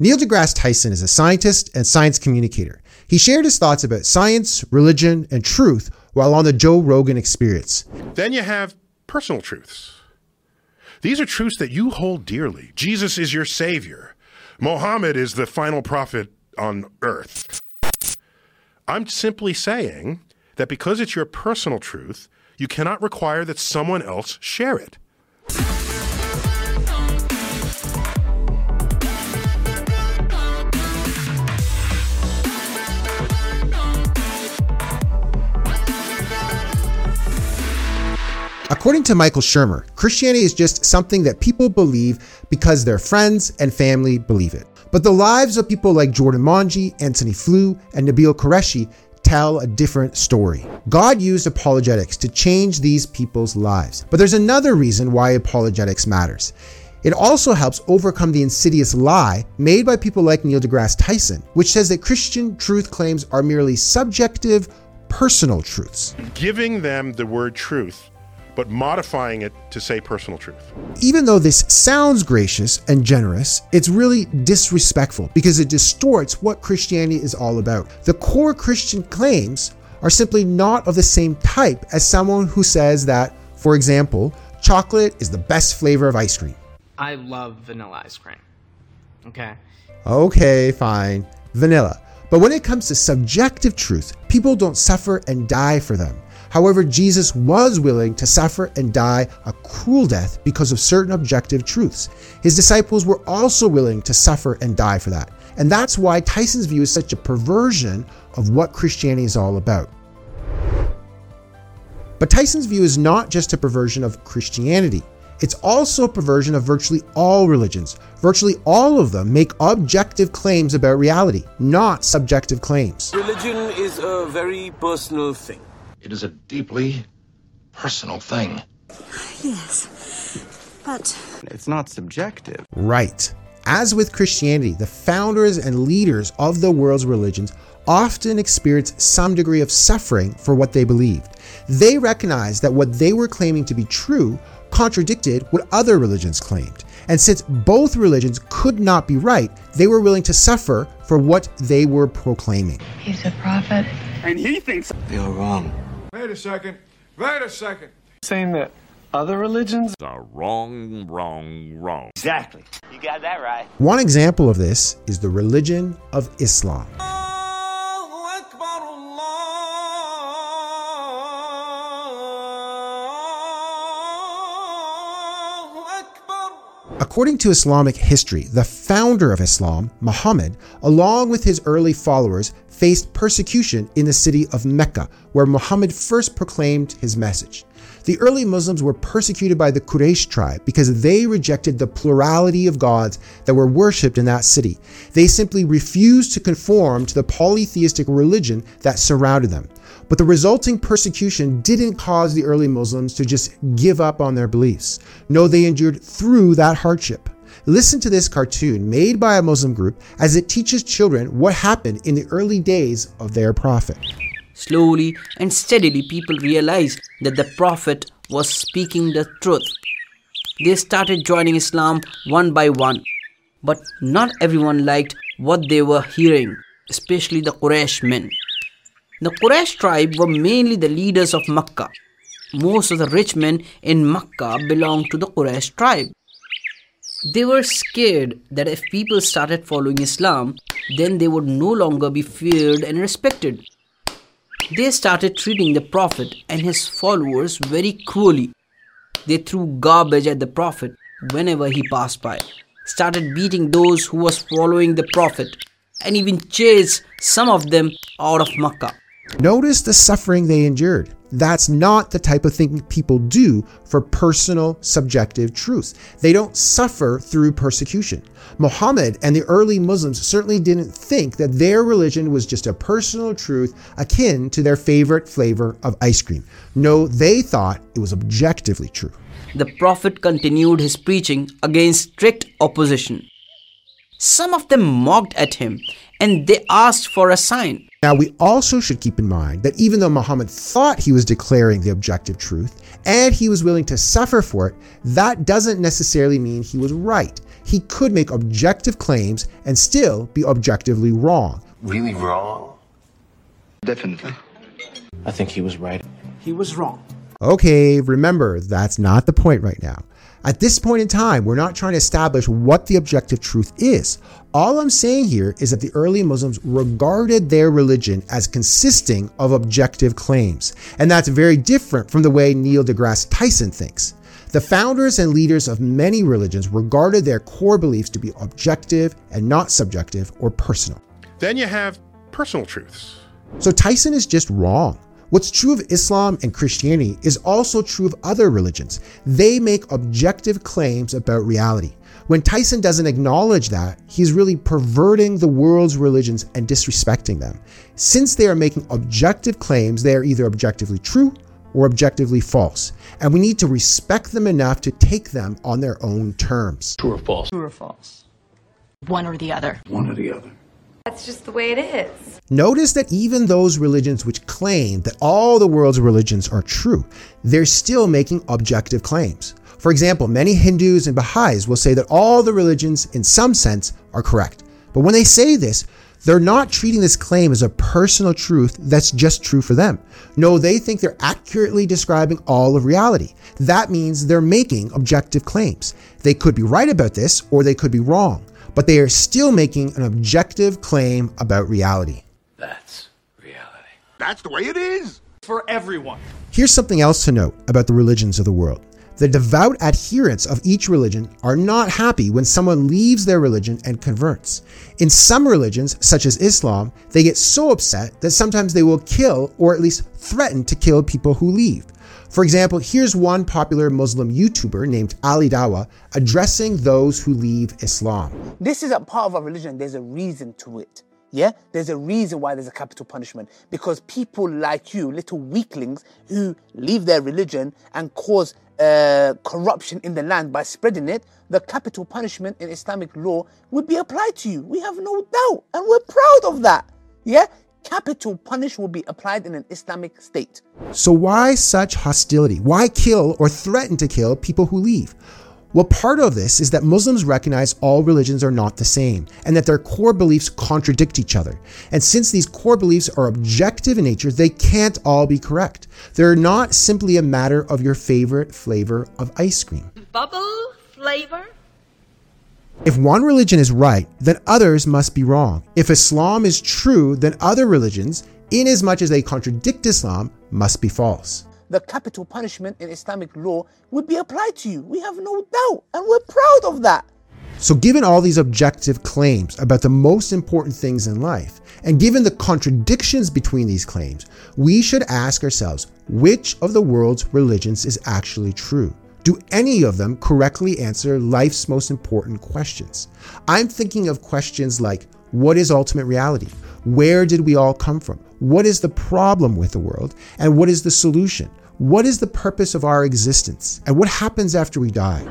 Neil deGrasse Tyson is a scientist and science communicator. He shared his thoughts about science, religion, and truth while on the Joe Rogan experience. Then you have personal truths. These are truths that you hold dearly. Jesus is your savior. Mohammed is the final prophet on earth. I'm simply saying that because it's your personal truth, you cannot require that someone else share it. According to Michael Shermer, Christianity is just something that people believe because their friends and family believe it. But the lives of people like Jordan Monge, Anthony Flew, and Nabeel Qureshi tell a different story. God used apologetics to change these people's lives. But there's another reason why apologetics matters. It also helps overcome the insidious lie made by people like Neil deGrasse Tyson, which says that Christian truth claims are merely subjective, personal truths. Giving them the word truth but modifying it to say personal truth. Even though this sounds gracious and generous, it's really disrespectful because it distorts what Christianity is all about. The core Christian claims are simply not of the same type as someone who says that, for example, chocolate is the best flavor of ice cream. I love vanilla ice cream. Okay. Okay, fine. Vanilla. But when it comes to subjective truth, people don't suffer and die for them. However, Jesus was willing to suffer and die a cruel death because of certain objective truths. His disciples were also willing to suffer and die for that. And that's why Tyson's view is such a perversion of what Christianity is all about. But Tyson's view is not just a perversion of Christianity. It's also a perversion of virtually all religions. Virtually all of them make objective claims about reality, not subjective claims. Religion is a very personal thing. It is a deeply personal thing. Yes, but. It's not subjective. Right. As with Christianity, the founders and leaders of the world's religions often experienced some degree of suffering for what they believed. They recognized that what they were claiming to be true contradicted what other religions claimed. And since both religions could not be right, they were willing to suffer for what they were proclaiming. He's a prophet. And he thinks you're wrong. Wait a second. Wait a second. Saying that other religions are wrong, wrong, wrong. Exactly. You got that right. One example of this is the religion of Islam. According to Islamic history, the founder of Islam, Muhammad, along with his early followers, faced persecution in the city of Mecca, where Muhammad first proclaimed his message. The early Muslims were persecuted by the Quraysh tribe because they rejected the plurality of gods that were worshipped in that city. They simply refused to conform to the polytheistic religion that surrounded them. But the resulting persecution didn't cause the early Muslims to just give up on their beliefs. No, they endured through that hardship. Listen to this cartoon made by a Muslim group as it teaches children what happened in the early days of their prophet. Slowly and steadily, people realized that the prophet was speaking the truth. They started joining Islam one by one. But not everyone liked what they were hearing, especially the Quraysh men. The Quraysh tribe were mainly the leaders of Makkah. Most of the rich men in Makkah belonged to the Quraysh tribe. They were scared that if people started following Islam, then they would no longer be feared and respected. They started treating the Prophet and his followers very cruelly. They threw garbage at the Prophet whenever he passed by, started beating those who was following the Prophet, and even chased some of them out of Makkah. Notice the suffering they endured. That's not the type of thing people do for personal subjective truth. They don't suffer through persecution. Muhammad and the early Muslims certainly didn't think that their religion was just a personal truth akin to their favorite flavor of ice cream. No, they thought it was objectively true. The Prophet continued his preaching against strict opposition. Some of them mocked at him and they asked for a sign. Now, we also should keep in mind that even though Muhammad thought he was declaring the objective truth and he was willing to suffer for it, that doesn't necessarily mean he was right. He could make objective claims and still be objectively wrong. Really wrong? Definitely. I think he was right. He was wrong. Okay, remember, that's not the point right now. At this point in time, we're not trying to establish what the objective truth is. All I'm saying here is that the early Muslims regarded their religion as consisting of objective claims. And that's very different from the way Neil deGrasse Tyson thinks. The founders and leaders of many religions regarded their core beliefs to be objective and not subjective or personal. Then you have personal truths. So Tyson is just wrong. What's true of Islam and Christianity is also true of other religions. They make objective claims about reality. When Tyson doesn't acknowledge that, he's really perverting the world's religions and disrespecting them. Since they are making objective claims, they are either objectively true or objectively false. And we need to respect them enough to take them on their own terms. True or false? True or false? One or the other. One or the other. That's just the way it is. Notice that even those religions which claim that all the world's religions are true, they're still making objective claims. For example, many Hindus and Baha'is will say that all the religions, in some sense, are correct. But when they say this, they're not treating this claim as a personal truth that's just true for them. No, they think they're accurately describing all of reality. That means they're making objective claims. They could be right about this or they could be wrong, but they are still making an objective claim about reality. That's reality. That's the way it is. For everyone. Here's something else to note about the religions of the world. The devout adherents of each religion are not happy when someone leaves their religion and converts. In some religions, such as Islam, they get so upset that sometimes they will kill or at least threaten to kill people who leave. For example, here's one popular Muslim YouTuber named Ali Dawah addressing those who leave Islam. This is a part of our religion, there's a reason to it. Yeah, there's a reason why there's a capital punishment because people like you, little weaklings who leave their religion and cause uh, corruption in the land by spreading it, the capital punishment in Islamic law would be applied to you. We have no doubt, and we're proud of that. Yeah, capital punish will be applied in an Islamic state. So, why such hostility? Why kill or threaten to kill people who leave? Well, part of this is that Muslims recognize all religions are not the same and that their core beliefs contradict each other. And since these core beliefs are objective in nature, they can't all be correct. They're not simply a matter of your favorite flavor of ice cream. Bubble flavor? If one religion is right, then others must be wrong. If Islam is true, then other religions, inasmuch as they contradict Islam, must be false the capital punishment in Islamic law would be applied to you. We have no doubt, and we're proud of that. So, given all these objective claims about the most important things in life, and given the contradictions between these claims, we should ask ourselves which of the world's religions is actually true? Do any of them correctly answer life's most important questions? I'm thinking of questions like what is ultimate reality? Where did we all come from? What is the problem with the world? And what is the solution? What is the purpose of our existence? And what happens after we die?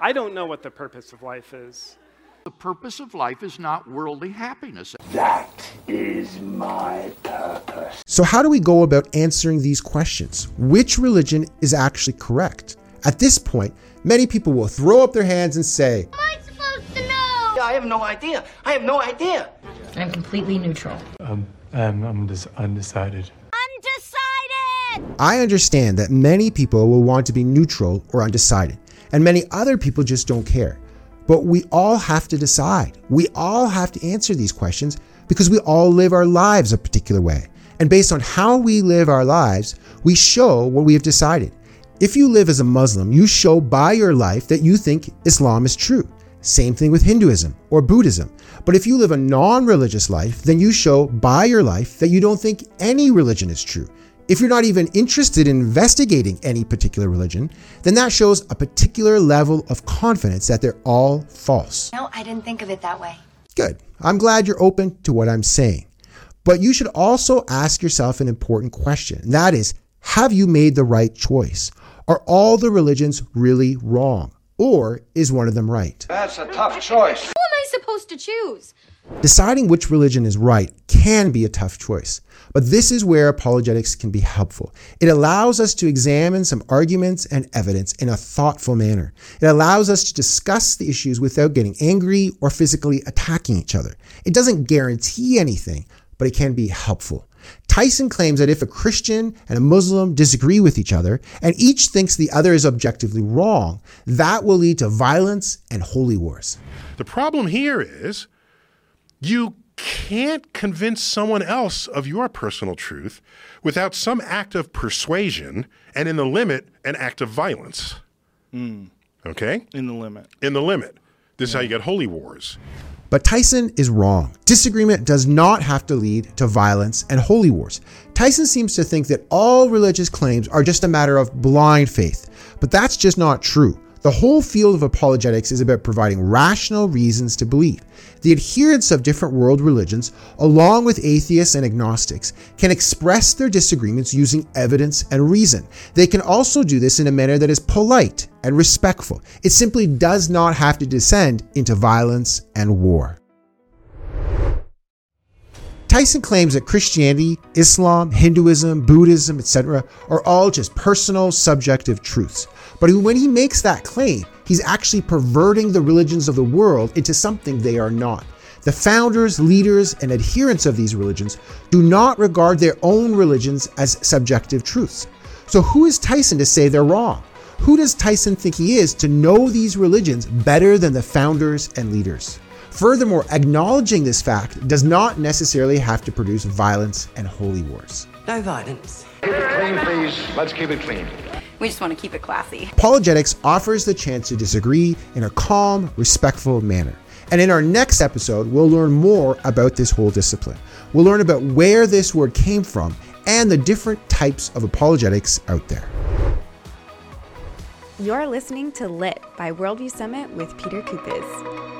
I don't know what the purpose of life is. The purpose of life is not worldly happiness. That is my purpose. So, how do we go about answering these questions? Which religion is actually correct? At this point, many people will throw up their hands and say, Am I supposed to know? I have no idea. I have no idea. I'm completely neutral. Um, um, I'm just undecided. I understand that many people will want to be neutral or undecided, and many other people just don't care. But we all have to decide. We all have to answer these questions because we all live our lives a particular way. And based on how we live our lives, we show what we have decided. If you live as a Muslim, you show by your life that you think Islam is true. Same thing with Hinduism or Buddhism. But if you live a non religious life, then you show by your life that you don't think any religion is true. If you're not even interested in investigating any particular religion, then that shows a particular level of confidence that they're all false. No, I didn't think of it that way. Good. I'm glad you're open to what I'm saying. But you should also ask yourself an important question. And that is, have you made the right choice? Are all the religions really wrong? Or is one of them right? That's a tough choice. Who am I supposed to choose? Deciding which religion is right can be a tough choice, but this is where apologetics can be helpful. It allows us to examine some arguments and evidence in a thoughtful manner. It allows us to discuss the issues without getting angry or physically attacking each other. It doesn't guarantee anything, but it can be helpful. Tyson claims that if a Christian and a Muslim disagree with each other and each thinks the other is objectively wrong, that will lead to violence and holy wars. The problem here is you can't convince someone else of your personal truth without some act of persuasion and, in the limit, an act of violence. Mm. Okay? In the limit. In the limit. This is how you get holy wars. But Tyson is wrong. Disagreement does not have to lead to violence and holy wars. Tyson seems to think that all religious claims are just a matter of blind faith, but that's just not true. The whole field of apologetics is about providing rational reasons to believe. The adherents of different world religions, along with atheists and agnostics, can express their disagreements using evidence and reason. They can also do this in a manner that is polite and respectful. It simply does not have to descend into violence and war. Tyson claims that Christianity, Islam, Hinduism, Buddhism, etc., are all just personal, subjective truths. But when he makes that claim, he's actually perverting the religions of the world into something they are not. The founders, leaders, and adherents of these religions do not regard their own religions as subjective truths. So, who is Tyson to say they're wrong? Who does Tyson think he is to know these religions better than the founders and leaders? Furthermore, acknowledging this fact does not necessarily have to produce violence and holy wars. No violence. Keep it clean, please. Let's keep it clean. We just want to keep it classy. Apologetics offers the chance to disagree in a calm, respectful manner. And in our next episode, we'll learn more about this whole discipline. We'll learn about where this word came from and the different types of apologetics out there. You're listening to Lit by Worldview Summit with Peter Kupas.